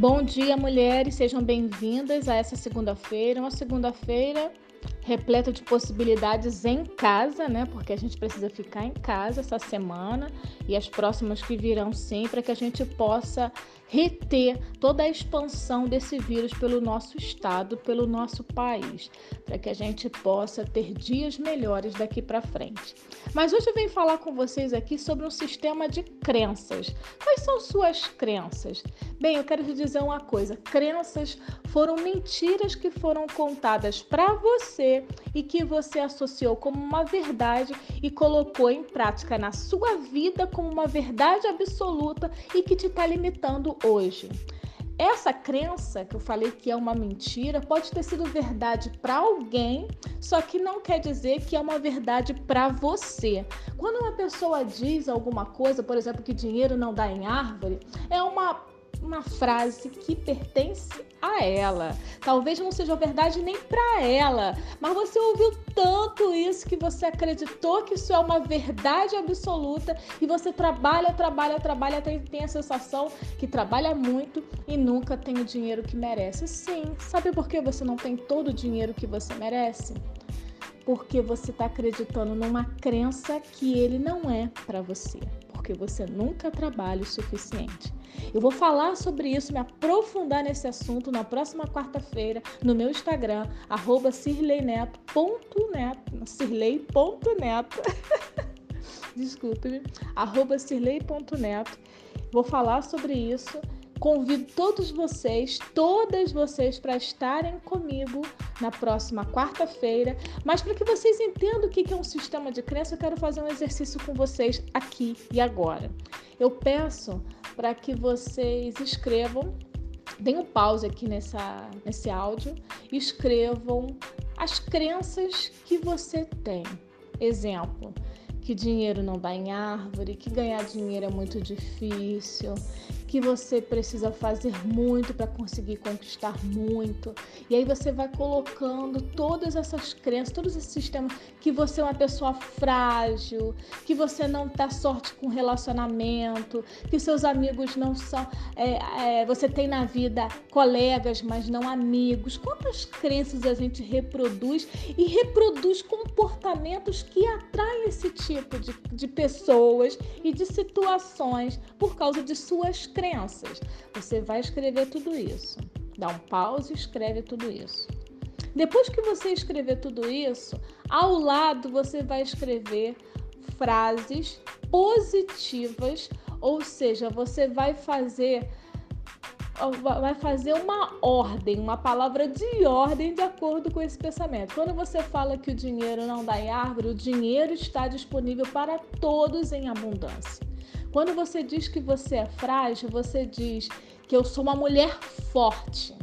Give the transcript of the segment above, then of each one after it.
Bom dia, mulheres, sejam bem-vindas a essa segunda-feira, uma segunda-feira repleta de possibilidades em casa, né? Porque a gente precisa ficar em casa essa semana e as próximas que virão sim, para que a gente possa reter toda a expansão desse vírus pelo nosso estado, pelo nosso país, para que a gente possa ter dias melhores daqui para frente. Mas hoje eu venho falar com vocês aqui sobre um sistema de crenças. Quais são suas crenças? Bem, eu quero te dizer uma coisa: crenças foram mentiras que foram contadas para você e que você associou como uma verdade e colocou em prática na sua vida como uma verdade absoluta e que te está limitando hoje. Essa crença que eu falei que é uma mentira pode ter sido verdade para alguém, só que não quer dizer que é uma verdade para você. Quando uma pessoa diz alguma coisa, por exemplo, que dinheiro não dá em árvore, é uma uma frase que pertence a ela. Talvez não seja verdade nem para ela, mas você ouviu tanto isso que você acreditou que isso é uma verdade absoluta e você trabalha, trabalha, trabalha, tem, tem a sensação que trabalha muito e nunca tem o dinheiro que merece. Sim, sabe por que você não tem todo o dinheiro que você merece? Porque você está acreditando numa crença que ele não é para você, porque você nunca trabalha o suficiente. Eu vou falar sobre isso, me aprofundar nesse assunto na próxima quarta-feira no meu Instagram, arroba cirleineto.neto, cirlei.neto, desculpe-me, arroba cirlei.neto. Vou falar sobre isso. Convido todos vocês, todas vocês, para estarem comigo na próxima quarta-feira. Mas para que vocês entendam o que é um sistema de crença, eu quero fazer um exercício com vocês aqui e agora. Eu peço para que vocês escrevam, deem um pause aqui nessa, nesse áudio, escrevam as crenças que você tem. Exemplo, que dinheiro não dá em árvore, que ganhar dinheiro é muito difícil, que você precisa fazer muito para conseguir conquistar muito. E aí você vai colocando todas essas crenças, todos esses sistemas que você é uma pessoa frágil, que você não dá sorte com relacionamento, que seus amigos não são. É, é, você tem na vida colegas, mas não amigos. Quantas crenças a gente reproduz e reproduz comportamentos que atraem esse tipo de, de pessoas e de situações por causa de suas crenças crenças. Você vai escrever tudo isso. Dá um pause e escreve tudo isso. Depois que você escrever tudo isso, ao lado você vai escrever frases positivas, ou seja, você vai fazer vai fazer uma ordem, uma palavra de ordem de acordo com esse pensamento. Quando você fala que o dinheiro não dá em árvore, o dinheiro está disponível para todos em abundância. Quando você diz que você é frágil, você diz que eu sou uma mulher forte.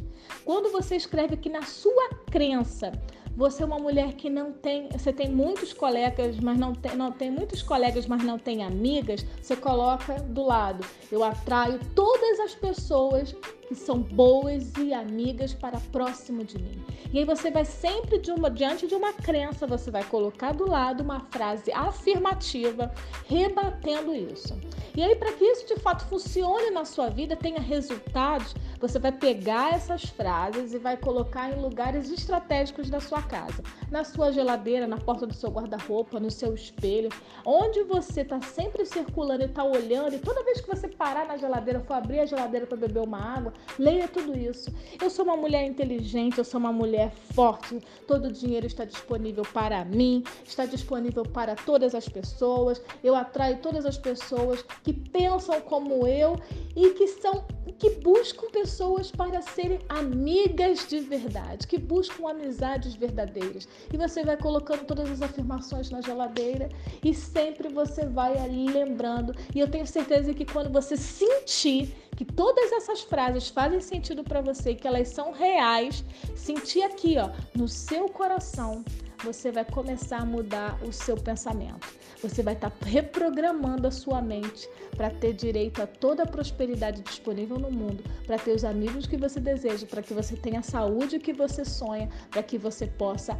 Quando você escreve que na sua crença você é uma mulher que não tem, você tem muitos colegas, mas não tem, não tem muitos colegas, mas não tem amigas, você coloca do lado. Eu atraio todas as pessoas que são boas e amigas para próximo de mim. E aí você vai sempre de uma, diante de uma crença, você vai colocar do lado uma frase afirmativa, rebatendo isso. E aí, para que isso de fato funcione na sua vida, tenha resultados, você vai pegar essas frases e vai colocar em lugares estratégicos da sua casa. Na sua geladeira, na porta do seu guarda-roupa, no seu espelho, onde você está sempre circulando e está olhando, e toda vez que você parar na geladeira, for abrir a geladeira para beber uma água, leia tudo isso. Eu sou uma mulher inteligente, eu sou uma mulher forte, todo o dinheiro está disponível para mim, está disponível para todas as pessoas, eu atraio todas as pessoas que pensam como eu e que são que buscam pessoas para serem amigas de verdade, que buscam amizades verdadeiras. E você vai colocando todas as afirmações na geladeira e sempre você vai ali lembrando. E eu tenho certeza que quando você sentir que todas essas frases fazem sentido para você, que elas são reais, sentir aqui, ó, no seu coração, você vai começar a mudar o seu pensamento. Você vai estar tá reprogramando a sua mente para ter direito a toda a prosperidade disponível no mundo, para ter os amigos que você deseja, para que você tenha a saúde que você sonha, para que você possa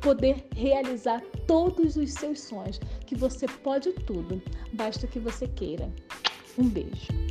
poder realizar todos os seus sonhos, que você pode tudo, basta que você queira. Um beijo.